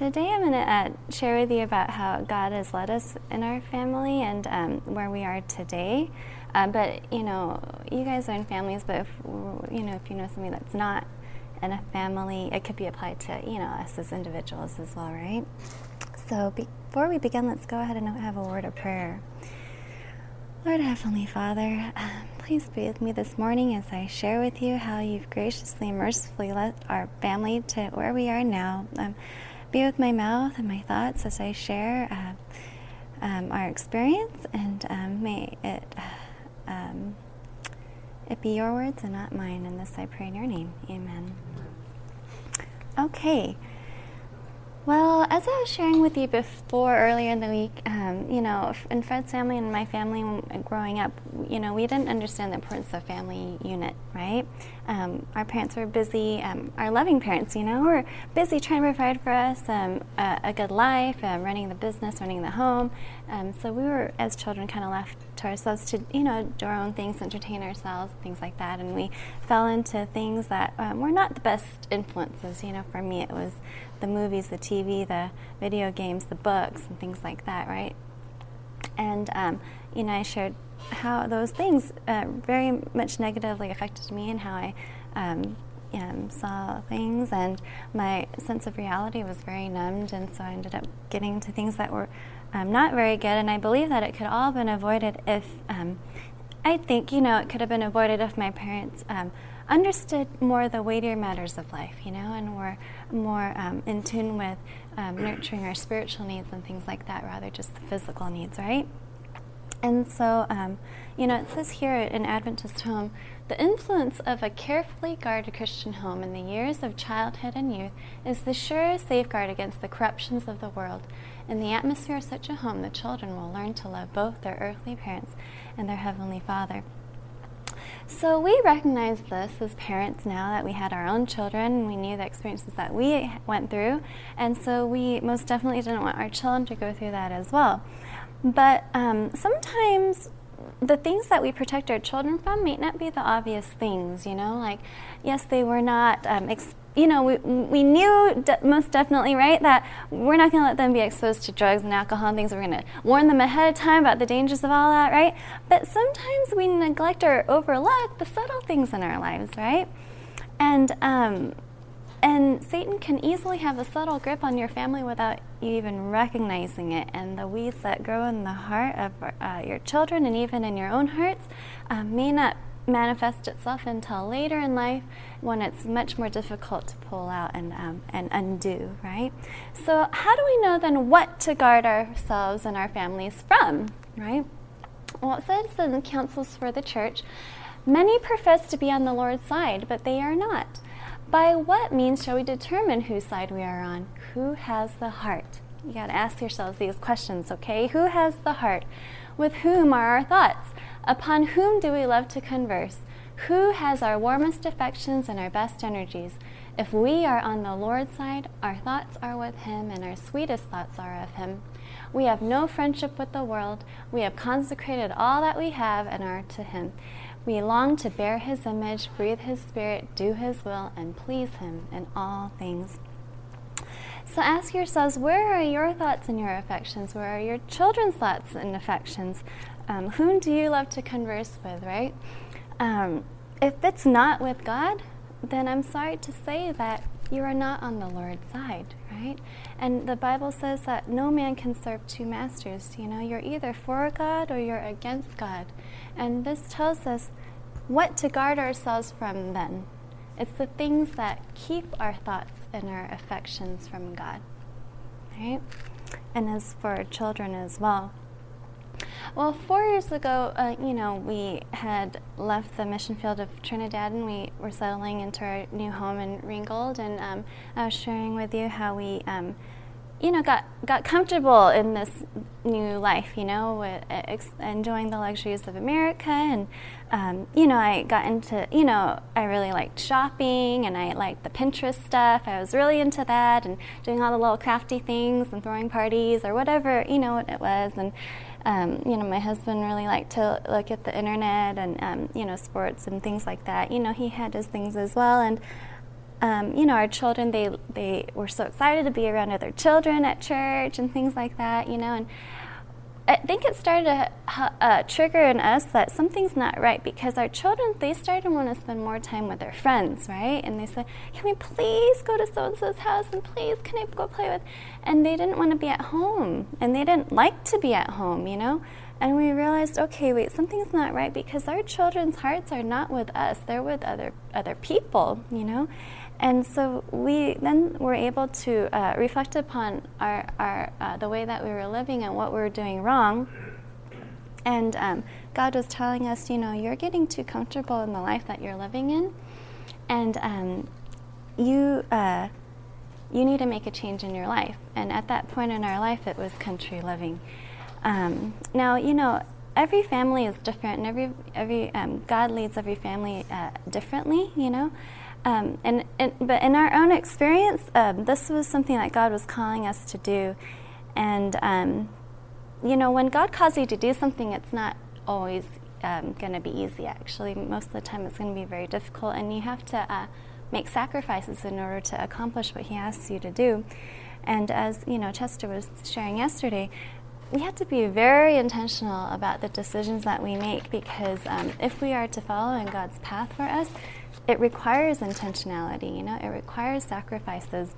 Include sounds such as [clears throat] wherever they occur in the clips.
today I'm going to uh, share with you about how God has led us in our family and um, where we are today. Uh, but you know, you guys are in families, but if you know, if you know somebody that's not in a family, it could be applied to you know us as individuals as well, right? So before we begin, let's go ahead and have a word of prayer. Lord Heavenly Father, um, please be with me this morning as I share with you how you've graciously and mercifully led our family to where we are now. Um, be with my mouth and my thoughts as I share uh, um, our experience, and um, may it uh, um, it be your words and not mine. And this I pray in your name. Amen. Okay. Well, as I was sharing with you before earlier in the week, um, you know, in Fred's family and my family growing up, you know, we didn't understand the importance of family unit, right? Um, our parents were busy, um, our loving parents, you know, were busy trying to provide for us um, a, a, good life, um, running the business, running the home. Um, so we were, as children, kind of left to ourselves to, you know, do our own things, entertain ourselves, things like that. And we fell into things that were not the best influences. You know, for me, it was the movies, the TV, the video games, the books, and things like that, right? And um, you know, I shared how those things uh, very much negatively affected me and how I um, um, saw things, and my sense of reality was very numbed, and so I ended up getting into things that were um, not very good. And I believe that it could all have been avoided if um, I think you know it could have been avoided if my parents um, understood more the weightier matters of life, you know, and were more um, in tune with um, nurturing our spiritual needs and things like that, rather just the physical needs, right? And so, um, you know, it says here in Adventist Home the influence of a carefully guarded Christian home in the years of childhood and youth is the surest safeguard against the corruptions of the world. In the atmosphere of such a home, the children will learn to love both their earthly parents and their heavenly Father. So we recognize this as parents now that we had our own children and we knew the experiences that we went through, and so we most definitely didn't want our children to go through that as well. But um, sometimes the things that we protect our children from may not be the obvious things, you know, like, yes, they were not um, ex- you know, we, we knew de- most definitely, right, that we're not going to let them be exposed to drugs and alcohol and things. We're going to warn them ahead of time about the dangers of all that, right? But sometimes we neglect or overlook the subtle things in our lives, right? And, um, and Satan can easily have a subtle grip on your family without you even recognizing it. And the weeds that grow in the heart of uh, your children and even in your own hearts uh, may not manifest itself until later in life when it's much more difficult to pull out and, um, and undo, right? So, how do we know then what to guard ourselves and our families from, right? Well, it says in the Counsels for the Church many profess to be on the Lord's side, but they are not. By what means shall we determine whose side we are on? Who has the heart? You got to ask yourselves these questions, okay? Who has the heart? With whom are our thoughts? Upon whom do we love to converse? Who has our warmest affections and our best energies? If we are on the Lord's side, our thoughts are with Him and our sweetest thoughts are of Him. We have no friendship with the world. We have consecrated all that we have and are to Him. We long to bear His image, breathe His Spirit, do His will, and please Him in all things. So ask yourselves where are your thoughts and your affections? Where are your children's thoughts and affections? Um, whom do you love to converse with, right? Um, if it's not with God, then I'm sorry to say that you are not on the Lord's side, right? And the Bible says that no man can serve two masters. You know, you're either for God or you're against God. And this tells us what to guard ourselves from then. It's the things that keep our thoughts and our affections from God, right? And as for children as well. Well, four years ago, uh, you know, we had left the mission field of Trinidad and we were settling into our new home in Ringgold. And um, I was sharing with you how we, um, you know, got got comfortable in this new life. You know, with, uh, ex- enjoying the luxuries of America, and um, you know, I got into, you know, I really liked shopping and I liked the Pinterest stuff. I was really into that and doing all the little crafty things and throwing parties or whatever, you know, what it was. And um, you know, my husband really liked to look at the internet and, um, you know, sports and things like that. You know, he had his things as well. And um, you know, our children, they, they were so excited to be around other children at church and things like that, you know. And I think it started a, a uh, uh, trigger in us that something's not right because our children, they started to want to spend more time with their friends, right? And they said, Can we please go to so and so's house and please can I go play with? And they didn't want to be at home and they didn't like to be at home, you know? And we realized, okay, wait, something's not right because our children's hearts are not with us, they're with other, other people, you know? And so we then were able to uh, reflect upon our, our, uh, the way that we were living and what we were doing wrong. And um, God was telling us, you know, you're getting too comfortable in the life that you're living in, and um, you uh, you need to make a change in your life. And at that point in our life, it was country living. Um, now, you know, every family is different, and every every um, God leads every family uh, differently. You know. Um, and, and, but in our own experience, um, this was something that God was calling us to do. And, um, you know, when God calls you to do something, it's not always um, going to be easy, actually. Most of the time, it's going to be very difficult, and you have to uh, make sacrifices in order to accomplish what He asks you to do. And as, you know, Chester was sharing yesterday, we have to be very intentional about the decisions that we make because um, if we are to follow in God's path for us, it requires intentionality, you know, it requires sacrifices.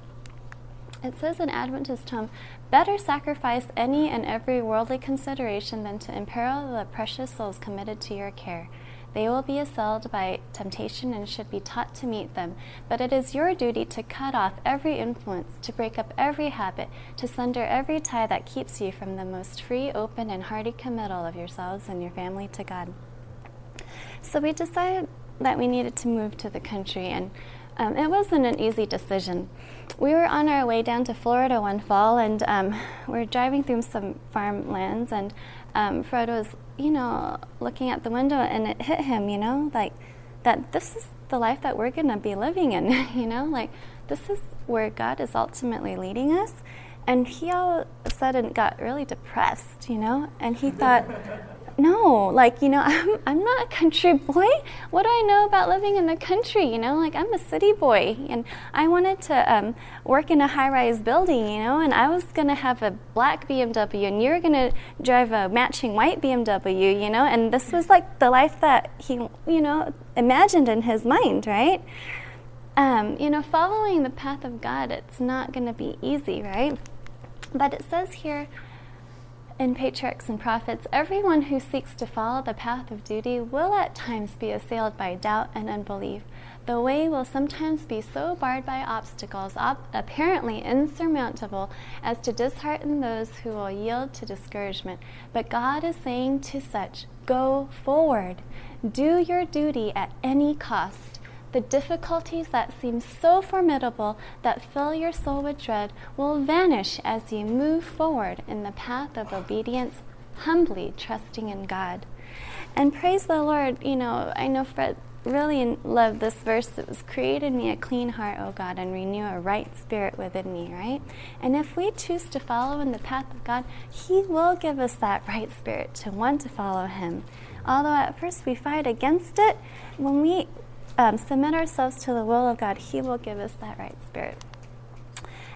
It says in Adventist home, better sacrifice any and every worldly consideration than to imperil the precious souls committed to your care. They will be assailed by temptation and should be taught to meet them. But it is your duty to cut off every influence, to break up every habit, to sunder every tie that keeps you from the most free, open, and hearty committal of yourselves and your family to God. So we decided that we needed to move to the country, and um, it wasn't an easy decision. We were on our way down to Florida one fall, and um, we are driving through some farmlands, and um, was, you know, looking at the window, and it hit him, you know, like that this is the life that we're going to be living in, [laughs] you know, like this is where God is ultimately leading us. And he all of a sudden got really depressed, you know, and he thought, no, like, you know, [laughs] I'm, I'm not a country boy. What do I know about living in the country? You know, like, I'm a city boy. And I wanted to um, work in a high rise building, you know, and I was going to have a black BMW, and you're going to drive a matching white BMW, you know, and this was like the life that he, you know, imagined in his mind, right? Um, you know, following the path of God, it's not going to be easy, right? But it says here, in Patriarchs and Prophets, everyone who seeks to follow the path of duty will at times be assailed by doubt and unbelief. The way will sometimes be so barred by obstacles, op- apparently insurmountable, as to dishearten those who will yield to discouragement. But God is saying to such, Go forward, do your duty at any cost. The difficulties that seem so formidable that fill your soul with dread will vanish as you move forward in the path of obedience, humbly trusting in God. And praise the Lord, you know, I know Fred really loved this verse. It was created me a clean heart, O God, and renew a right spirit within me, right? And if we choose to follow in the path of God, He will give us that right spirit to want to follow Him. Although at first we fight against it, when we um, submit ourselves to the will of God, He will give us that right spirit.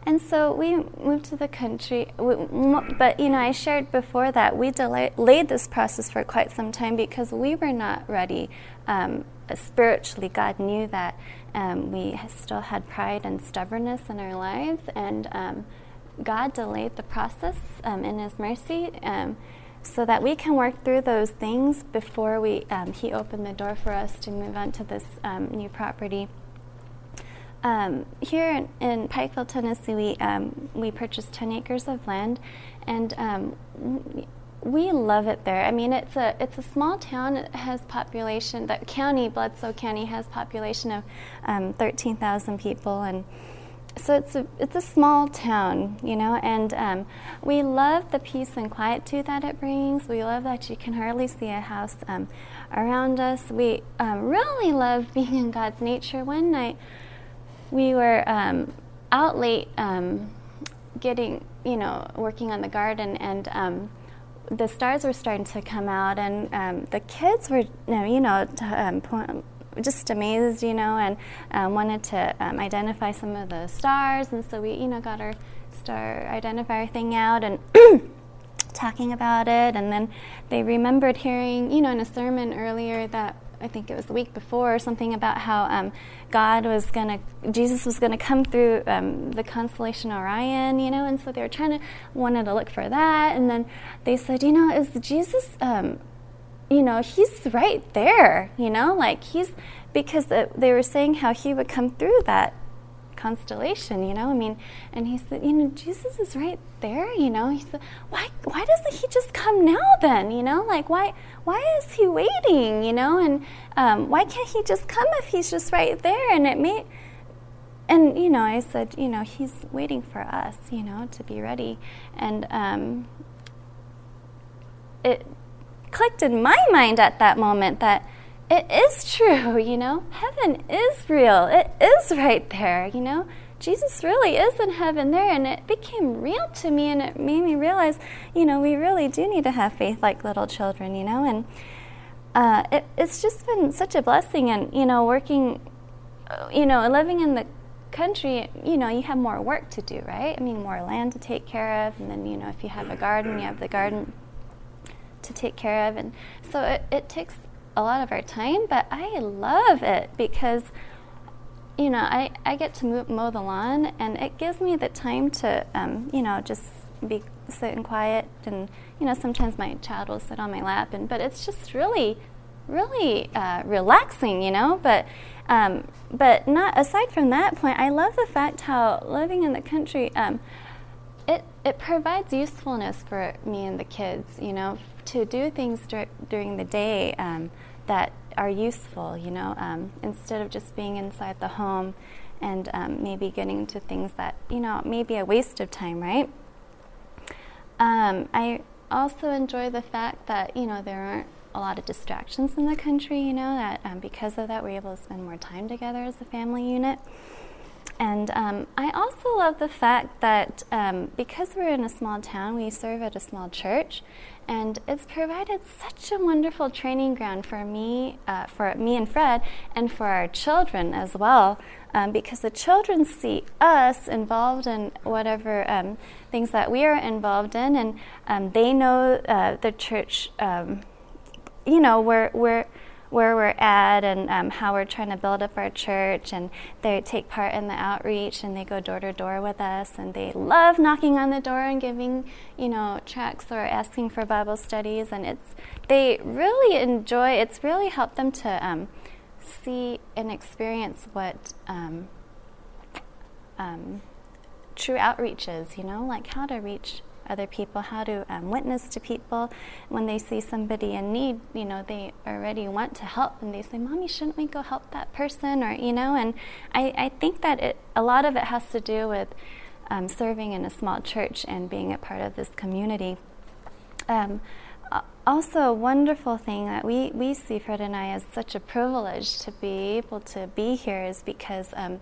And so we moved to the country, but you know, I shared before that we delayed this process for quite some time because we were not ready um, spiritually. God knew that um, we still had pride and stubbornness in our lives, and um, God delayed the process um, in His mercy um, so that we can work through those things before we um, he opened the door for us to move on to this um, new property. Um, here in, in, Pikeville, Tennessee, we um, we purchased ten acres of land, and um, we love it there. I mean, it's a it's a small town. It has population. The county, Bledsoe County, has population of um, thirteen thousand people, and so it's a it's a small town, you know, and um, we love the peace and quietude that it brings. We love that you can hardly see a house um, around us. We um, really love [laughs] being in God's nature. One night, we were um, out late, um, getting you know working on the garden, and um, the stars were starting to come out, and the kids were you know, you know t- just amazed, you know, and um, wanted to um, identify some of the stars. And so we, you know, got our star identifier thing out and [clears throat] talking about it. And then they remembered hearing, you know, in a sermon earlier that I think it was the week before, something about how um, God was going to, Jesus was going to come through um, the constellation Orion, you know, and so they were trying to, wanted to look for that. And then they said, you know, is Jesus, um, you know, he's right there, you know, like he's, because the, they were saying how he would come through that constellation, you know? I mean, and he said, you know, Jesus is right there, you know? He said, why, why doesn't he just come now then, you know? Like, why, why is he waiting, you know? And um, why can't he just come if he's just right there? And it may, and, you know, I said, you know, he's waiting for us, you know, to be ready. And um, it clicked in my mind at that moment that, it is [laughs] true, you know. Heaven is real. It is right there, you know. Jesus really is in heaven there, and it became real to me, and it made me realize, you know, we really do need to have faith like little children, you know, and uh, it, it's just been such a blessing, and you know, working, you know, living in the country, you know, you have more work to do, right? I mean, more land to take care of, and then you know, if you have a garden, you have the garden to take care of, and so it, it takes a lot of our time, but I love it because, you know, I, I get to mow the lawn and it gives me the time to, um, you know, just be sit and quiet. And, you know, sometimes my child will sit on my lap, and but it's just really, really uh, relaxing, you know. But, um, but not aside from that point, I love the fact how living in the country, um, it it provides usefulness for me and the kids, you know, to do things dur- during the day um, that are useful, you know, um, instead of just being inside the home and um, maybe getting to things that, you know, may be a waste of time, right? Um, I also enjoy the fact that, you know, there aren't a lot of distractions in the country, you know, that um, because of that we're able to spend more time together as a family unit. And um, I also love the fact that um, because we're in a small town, we serve at a small church, and it's provided such a wonderful training ground for me, uh, for me and Fred, and for our children as well. Um, because the children see us involved in whatever um, things that we are involved in, and um, they know uh, the church. Um, you know, we're we're where we're at and um, how we're trying to build up our church. And they take part in the outreach and they go door to door with us. And they love knocking on the door and giving, you know, tracts or asking for Bible studies. And it's they really enjoy. It's really helped them to um, see and experience what. Um, um true outreach is, you know, like how to reach other people, how to um, witness to people. When they see somebody in need, you know, they already want to help and they say, Mommy, shouldn't we go help that person? Or, you know, and I, I think that it, a lot of it has to do with um, serving in a small church and being a part of this community. Um, also, a wonderful thing that we, we see, Fred and I, as such a privilege to be able to be here is because, um,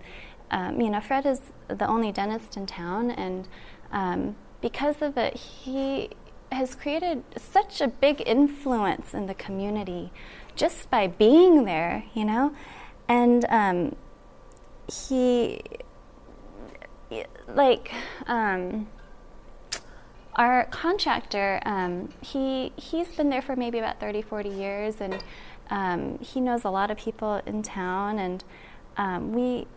um, you know, Fred is the only dentist in town, and um, because of it, he has created such a big influence in the community just by being there, you know? And um, he, like, um, our contractor, um, he, he's been there for maybe about 30, 40 years, and um, he knows a lot of people in town, and um, we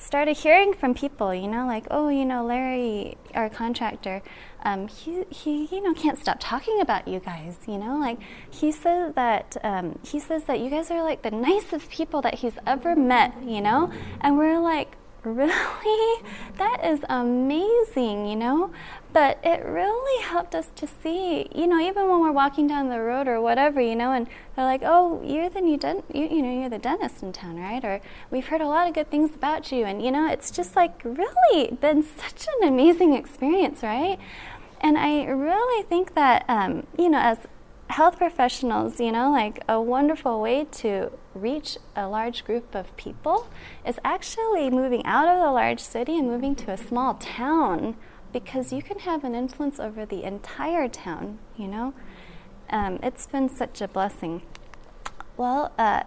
started hearing from people, you know, like, oh, you know, Larry, our contractor, um, he, he, you know, can't stop talking about you guys, you know, like he says that um, he says that you guys are like the nicest people that he's ever met, you know, and we're like, really, that is amazing, you know. But it really helped us to see, you know, even when we're walking down the road or whatever, you know, and they're like, "Oh, you're the new dent, you, you know, you're the dentist in town, right?" Or we've heard a lot of good things about you, and you know, it's just like really been [laughs] such an amazing experience, right? And I really think that, um, you know, as health professionals, you know, like a wonderful way to reach a large group of people is actually moving out of the large city and moving to a small town because you can have an influence over the entire town, you know? Um, it's been such a blessing. Well, uh,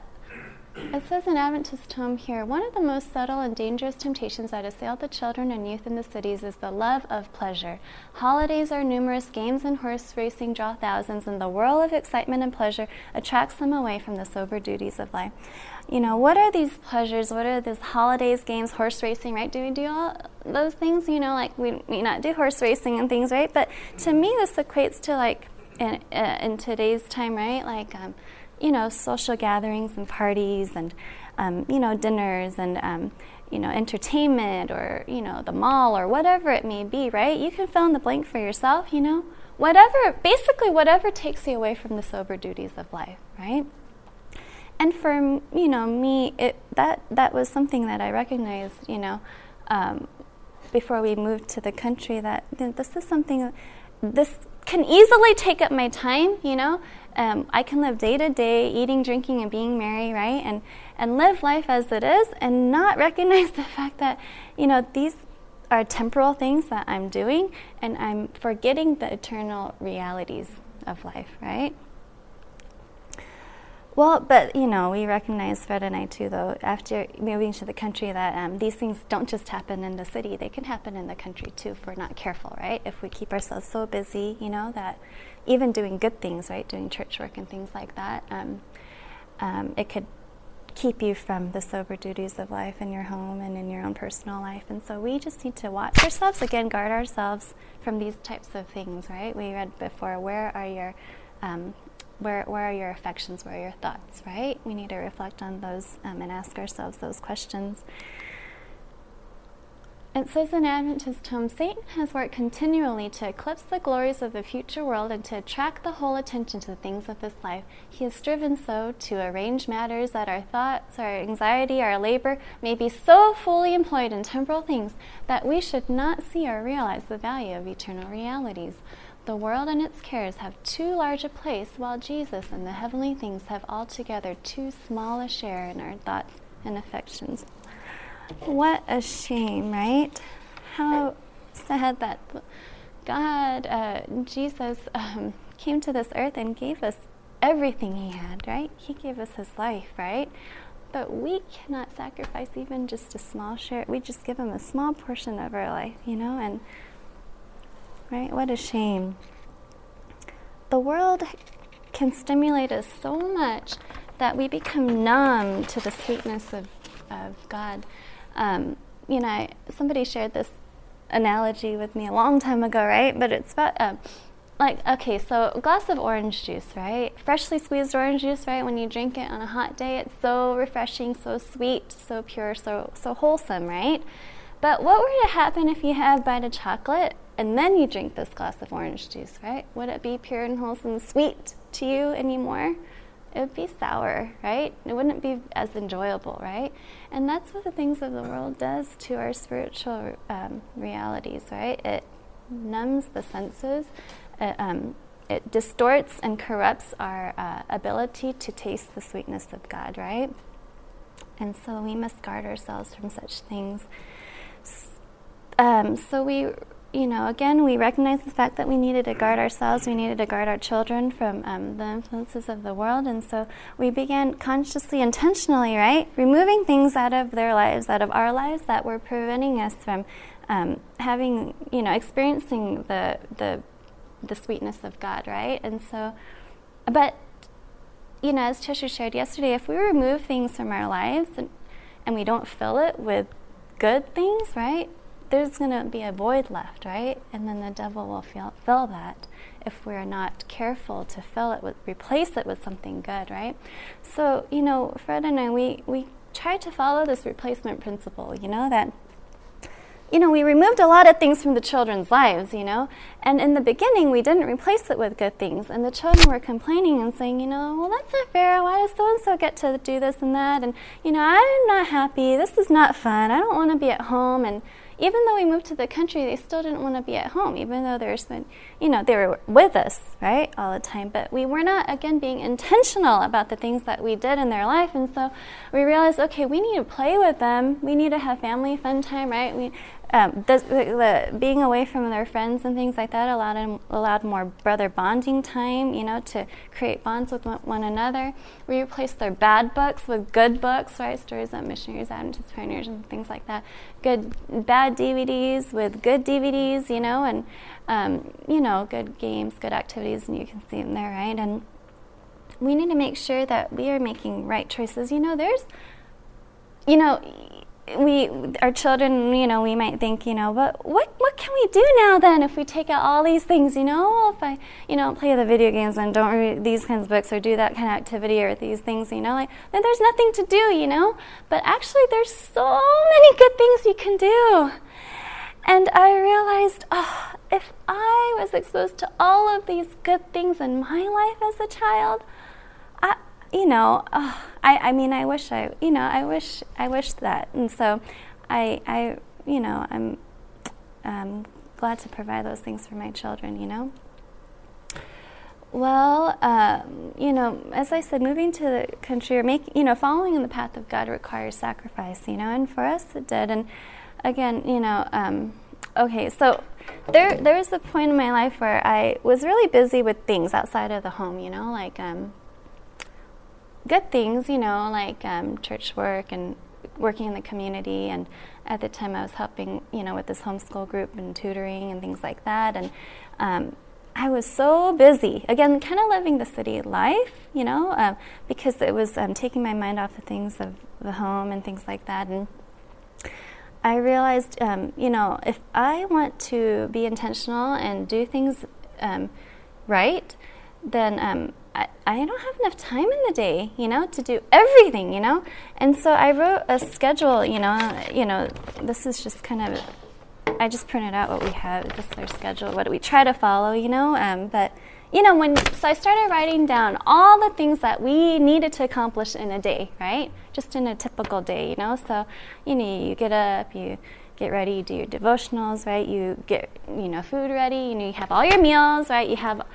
It says in Adventist Home here one of the most subtle and dangerous temptations that assail the children and youth in the cities is the love of pleasure. Holidays are numerous, games and horse racing draw thousands, and the whirl of excitement and pleasure attracts them away from the sober duties of life. You know, what are these pleasures? What are these holidays, games, horse racing, right? Do we do all those things? You know, like we may not do horse racing and things, right? But to me, this equates to like in, uh, in today's time, right? Like, um, you know, social gatherings and parties and, um, you know, dinners and, um, you know, entertainment or, you know, the mall or whatever it may be, right? You can fill in the blank for yourself, you know? Whatever, basically, whatever takes you away from the sober duties of life, right? And for, you know, me, it, that, that was something that I recognized, you know, um, before we moved to the country that this is something, this can easily take up my time, you know, um, I can live day to day, eating, drinking, and being merry, right? And and live life as it is, and not [laughs] recognize the fact that you know these are temporal things that I'm doing, and I'm forgetting the eternal realities of life, right? Well, but you know, we recognize Fred and I too, though, after moving to the country, that um, these things don't just happen in the city; they can happen in the country too, if we're not careful, right? If we keep ourselves so busy, you know, that even doing good things, right, doing church work and things like that, um, um, it could keep you from the sober duties of life in your home and in your own personal life. And so we just need to watch ourselves, again, guard ourselves from these types of things, right? We read before, where are your um, where, where are your affections? Where are your thoughts, right? We need to reflect on those um, and ask ourselves those questions. It says in Adventist Home, Satan has worked continually to eclipse the glories of the future world and to attract the whole attention to the things of this life. He has striven so to arrange matters that our thoughts, our anxiety, our labor may be so fully employed in temporal things that we should not see or realize the value of eternal realities. The world and its cares have too large a place, while Jesus and the heavenly things have altogether too small a share in our thoughts and affections. What a shame, right? How sad that God, uh, Jesus, um, came to this earth and gave us everything He had, right? He gave us His life, right? But we cannot sacrifice even just a small share. We just give Him a small portion of our life, you know? And, right? What a shame. The world can stimulate us so much that we become numb to the sweetness of, of God. Um, you know, somebody shared this analogy with me a long time ago, right? But it's about uh, like okay, so a glass of orange juice, right? Freshly squeezed orange juice, right? When you drink it on a hot day, it's so refreshing, so sweet, so pure, so so wholesome, right? But what were to happen if you had a bite of chocolate and then you drink this glass of orange juice, right? Would it be pure and wholesome, sweet to you anymore? It would be sour, right? It wouldn't be as enjoyable, right? And that's what the things of the world does to our spiritual um, realities, right? It numbs the senses. It, um, it distorts and corrupts our uh, ability to taste the sweetness of God, right? And so we must guard ourselves from such things. Um, so we you know, again, we recognized the fact that we needed to guard ourselves, we needed to guard our children from um, the influences of the world, and so we began consciously, intentionally, right, removing things out of their lives, out of our lives, that were preventing us from um, having, you know, experiencing the the the sweetness of God, right? And so, but you know, as Tisha shared yesterday, if we remove things from our lives and, and we don't fill it with good things, right? There's going to be a void left, right? And then the devil will fill, fill that if we're not careful to fill it with, replace it with something good, right? So, you know, Fred and I, we, we try to follow this replacement principle, you know, that you know, we removed a lot of things from the children's lives, you know, and in the beginning we didn't replace it with good things, and the children were complaining and saying, you know, well, that's not fair. Why does so and so get to do this and that? And, you know, I'm not happy. This is not fun. I don't want to be at home. And, even though we moved to the country, they still didn't want to be at home, even though there's been, you know, they were with us, right, all the time. But we were not, again, being intentional about the things that we did in their life. And so we realized, okay, we need to play with them. We need to have family fun time, right? We, um, the, the, the, being away from their friends and things like that allowed allowed more brother bonding time, you know, to create bonds with one, another. We replaced their bad books with good books, right? Stories about missionaries, Adventist pioneers, and things like that. Good, bad DVDs with good DVDs, you know, and um, you know, good games, good activities, and you can see them there, right? And we need to make sure that we are making right choices. You know, there's, you know we our children you know we might think you know but what what can we do now then if we take out all these things you know oh, if i you know play the video games and don't read these kinds of books or do that kind of activity or these things you know like then there's nothing to do you know but actually there's so many good things you can do and i realized oh if i was exposed to all of these good things in my life as a child I, you know, oh, I, I mean, I wish I, you know, I wish, I wish that. And so I, I, you know, I'm um, glad to provide those things for my children, you know. Well, um, you know, as I said, moving to the country or make, you know, following in the path of God requires sacrifice, you know, and for us it did. And again, you know, um, okay, so there there was a point in my life where I was really busy with things outside of the home, you know, like um, good things, you know, like um, church work and working in the community. And at the time, I was helping, you know, with this homeschool group and tutoring and things like that. And um, I was so busy, again, kind of living the city life, you know, uh, because it was um, taking my mind off the things of the home and things like that. And I realized, um, you know, if I want to be intentional and do things um, right, then um, I, I don't have enough time in the day, you know, to do everything, you know. And so I wrote a schedule, you know. You know, this is just kind of. I just printed out what we have. This is our schedule. What we try to follow, you know? Um, but you know, when so I started writing down all the things that we needed to accomplish in a day, right? Just in a typical day, you know. So you know, you get up, you get ready, you do your devotionals, right? You get you know food ready. You know, you have all your meals, right? You have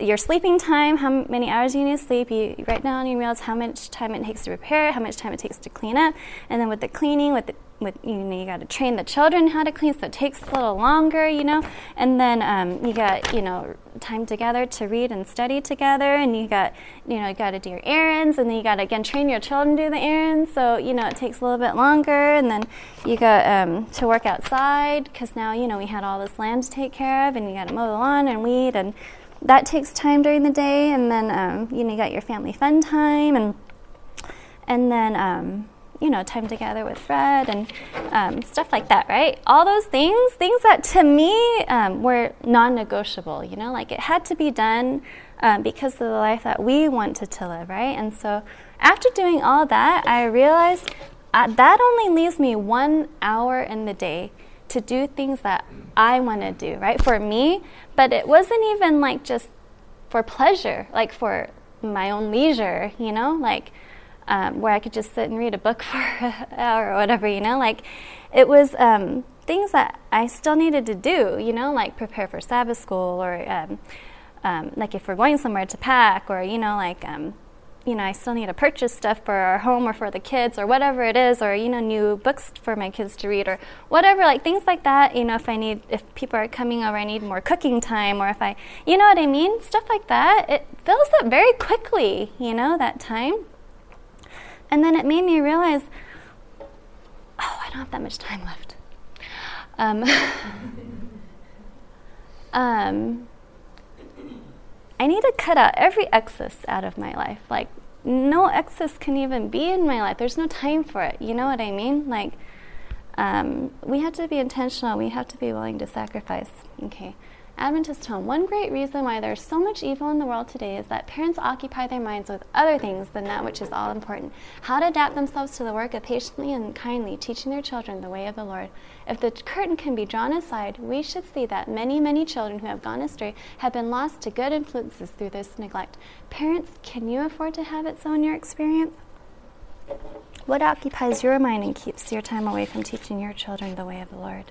your sleeping time, how many hours you need to sleep. You, write down your meals, how much time it takes to prepare, how much time it takes to clean up, and then with the cleaning, with the, with you know you got to train the children how to clean, so it takes a little longer, you know. And then um, you got you know time together to read and study together, and you got you know you got to do your errands, and then you got to again train your children to do the errands, so you know it takes a little bit longer, and then you got um, to work outside because now you know we had all this land to take care of, and you got to mow the lawn and weed and that takes time during the day, and then um, you know you got your family fun time, and and then um, you know time together with Fred and um, stuff like that, right? All those things, things that to me um, were non-negotiable. You know, like it had to be done um, because of the life that we wanted to live, right? And so after doing all that, I realized uh, that only leaves me one hour in the day to do things that I want to do, right? For me, but it wasn't even like just for pleasure, like for my own leisure, you know, like um, where I could just sit and read a book [laughs] for an hour or whatever, you know, like it was um, things that I still needed to do, you know, like prepare for Sabbath school or um, um like if we're going somewhere to pack or, you know, like um, you know, I still need to purchase stuff for our home or for the kids or whatever it is, or, you know, new books for my kids to read or whatever, like things like that. You know, if I need, if people are coming over, I need more cooking time, or if I, you know what I mean? Stuff like that. It fills up very quickly, you know, that time. And then it made me realize, oh, I don't have that much time left. Um, [laughs] um, I need to cut out every excess out of my life. Like, no excess can even be in my life. There's no time for it. You know what I mean? Like, um, we have to be intentional. We have to be willing to sacrifice. Okay. Adventist home. One great reason why there's so much evil in the world today is that parents occupy their minds with other things than that which is all important. How to adapt themselves to the work of patiently and kindly teaching their children the way of the Lord. If the curtain can be drawn aside, we should see that many, many children who have gone astray have been lost to good influences through this neglect. Parents, can you afford to have it so in your experience? What occupies your mind and keeps your time away from teaching your children the way of the Lord?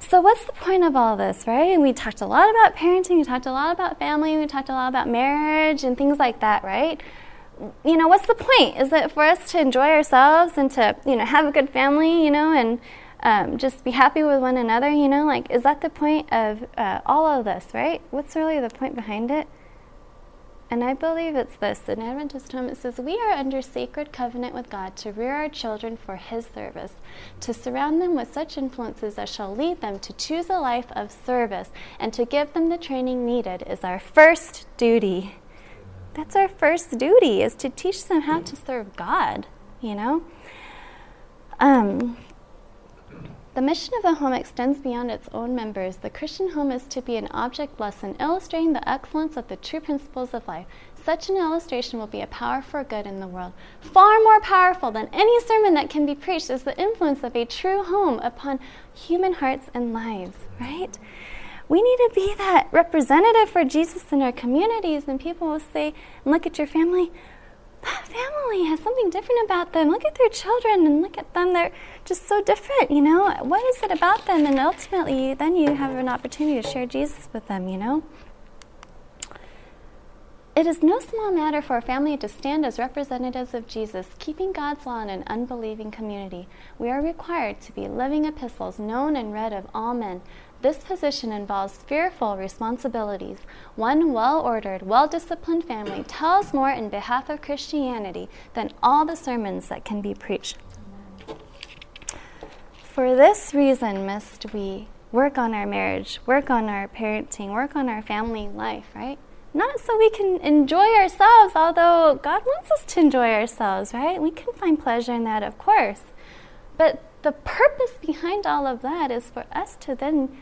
So, what's the point of all this, right? And we talked a lot about parenting, we talked a lot about family, we talked a lot about marriage and things like that, right? You know, what's the point? Is it for us to enjoy ourselves and to, you know, have a good family, you know, and um, just be happy with one another, you know? Like, is that the point of uh, all of this, right? What's really the point behind it? And I believe it's this. In Adventist home, it says, We are under sacred covenant with God to rear our children for His service, to surround them with such influences as shall lead them to choose a life of service, and to give them the training needed is our first duty. That's our first duty, is to teach them how to serve God, you know? Um, the mission of the home extends beyond its own members. The Christian home is to be an object lesson illustrating the excellence of the true principles of life. Such an illustration will be a power for good in the world. Far more powerful than any sermon that can be preached is the influence of a true home upon human hearts and lives, right? We need to be that representative for Jesus in our communities, and people will say, look at your family, that family has something different about them. Look at their children and look at them. They're just so different, you know? What is it about them? And ultimately, then you have an opportunity to share Jesus with them, you know? It is no small matter for a family to stand as representatives of Jesus, keeping God's law in an unbelieving community. We are required to be living epistles known and read of all men, this position involves fearful responsibilities. One well ordered, well disciplined family tells more in behalf of Christianity than all the sermons that can be preached. For this reason, must we work on our marriage, work on our parenting, work on our family life, right? Not so we can enjoy ourselves, although God wants us to enjoy ourselves, right? We can find pleasure in that, of course. But the purpose behind all of that is for us to then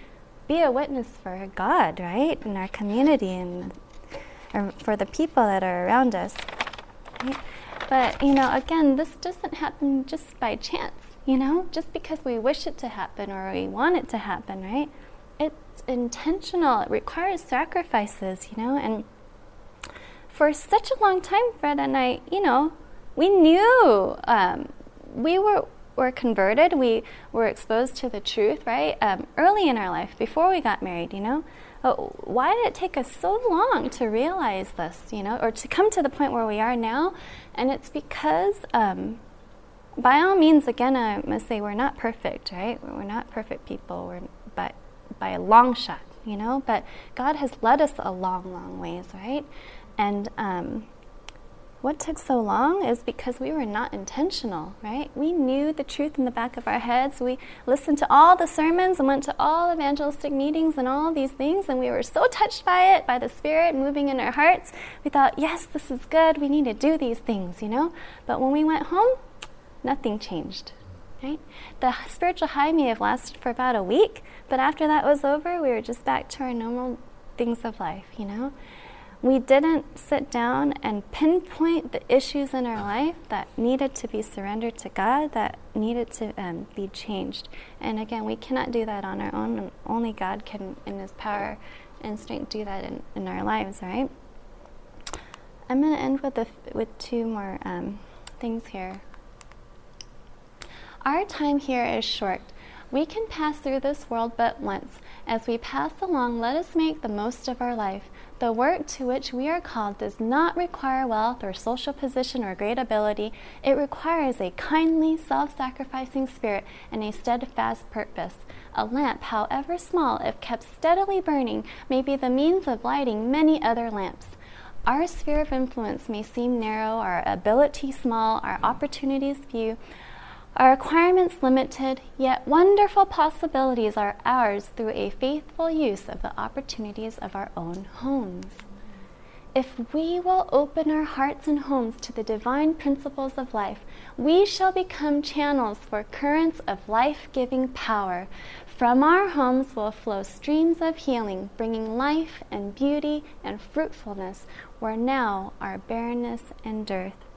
be a witness for God, right, in our community and for the people that are around us. Right? But, you know, again, this doesn't happen just by chance, you know, just because we wish it to happen or we want it to happen, right? It's intentional, it requires sacrifices, you know, and for such a long time, Fred and I, you know, we knew um, we were were converted, we were exposed to the truth, right? Um, early in our life, before we got married, you know? But why did it take us so long to realize this, you know, or to come to the point where we are now? And it's because, um, by all means, again, I must say we're not perfect, right? We're not perfect people, we're, but by a long shot, you know? But God has led us a long, long ways, right? And um, what took so long is because we were not intentional, right? We knew the truth in the back of our heads. We listened to all the sermons and went to all evangelistic meetings and all these things, and we were so touched by it, by the Spirit moving in our hearts. We thought, yes, this is good. We need to do these things, you know? But when we went home, nothing changed, right? The spiritual high may have lasted for about a week, but after that was over, we were just back to our normal things of life, you know? We didn't sit down and pinpoint the issues in our life that needed to be surrendered to God, that needed to um, be changed. And again, we cannot do that on our own, only God can, in His power and strength, do that in, in our lives, right? I'm going to end with, with two more um, things here. Our time here is short. We can pass through this world but once. As we pass along, let us make the most of our life. The work to which we are called does not require wealth or social position or great ability. It requires a kindly, self sacrificing spirit and a steadfast purpose. A lamp, however small, if kept steadily burning, may be the means of lighting many other lamps. Our sphere of influence may seem narrow, our ability small, our opportunities few. Our requirements limited, yet wonderful possibilities are ours through a faithful use of the opportunities of our own homes. If we will open our hearts and homes to the divine principles of life, we shall become channels for currents of life giving power. From our homes will flow streams of healing, bringing life and beauty and fruitfulness where now are barrenness and dearth.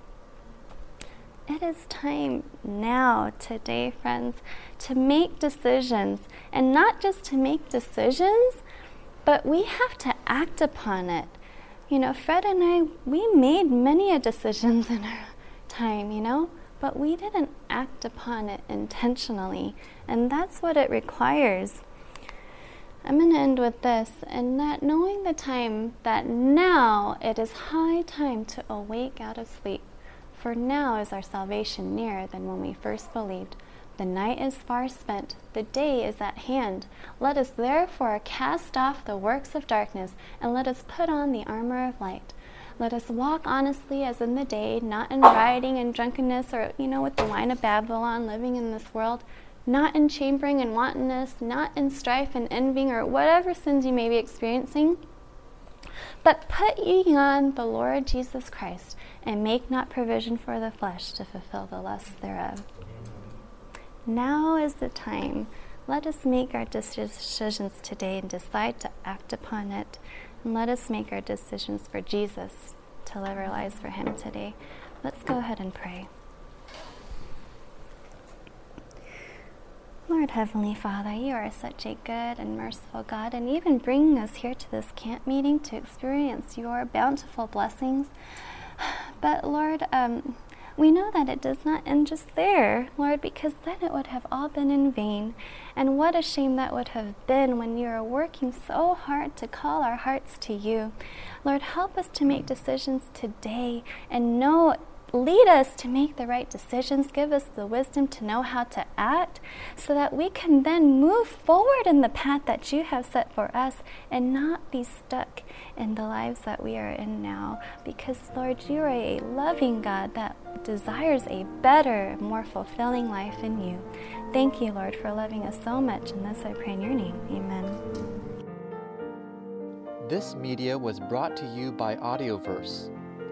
It is time now, today, friends, to make decisions. And not just to make decisions, but we have to act upon it. You know, Fred and I, we made many decisions [laughs] in our time, you know, but we didn't act upon it intentionally. And that's what it requires. I'm going to end with this, and that knowing the time that now it is high time to awake out of sleep. For now is our salvation nearer than when we first believed. The night is far spent, the day is at hand. Let us therefore cast off the works of darkness, and let us put on the armor of light. Let us walk honestly as in the day, not in rioting and drunkenness, or, you know, with the wine of Babylon, living in this world, not in chambering and wantonness, not in strife and envying, or whatever sins you may be experiencing. But put ye on the Lord Jesus Christ, and make not provision for the flesh to fulfill the lusts thereof. Now is the time. Let us make our decisions today and decide to act upon it. And let us make our decisions for Jesus, to live our lives for Him today. Let's go ahead and pray. Lord Heavenly Father, you are such a good and merciful God, and even bringing us here to this camp meeting to experience your bountiful blessings. But Lord, um, we know that it does not end just there, Lord, because then it would have all been in vain. And what a shame that would have been when you are working so hard to call our hearts to you. Lord, help us to make decisions today and know lead us to make the right decisions. Give us the wisdom to know how to act so that we can then move forward in the path that you have set for us and not be stuck in the lives that we are in now. Because, Lord, you are a loving God that desires a better, more fulfilling life in you. Thank you, Lord, for loving us so much. And this I pray in your name. Amen. This media was brought to you by Audioverse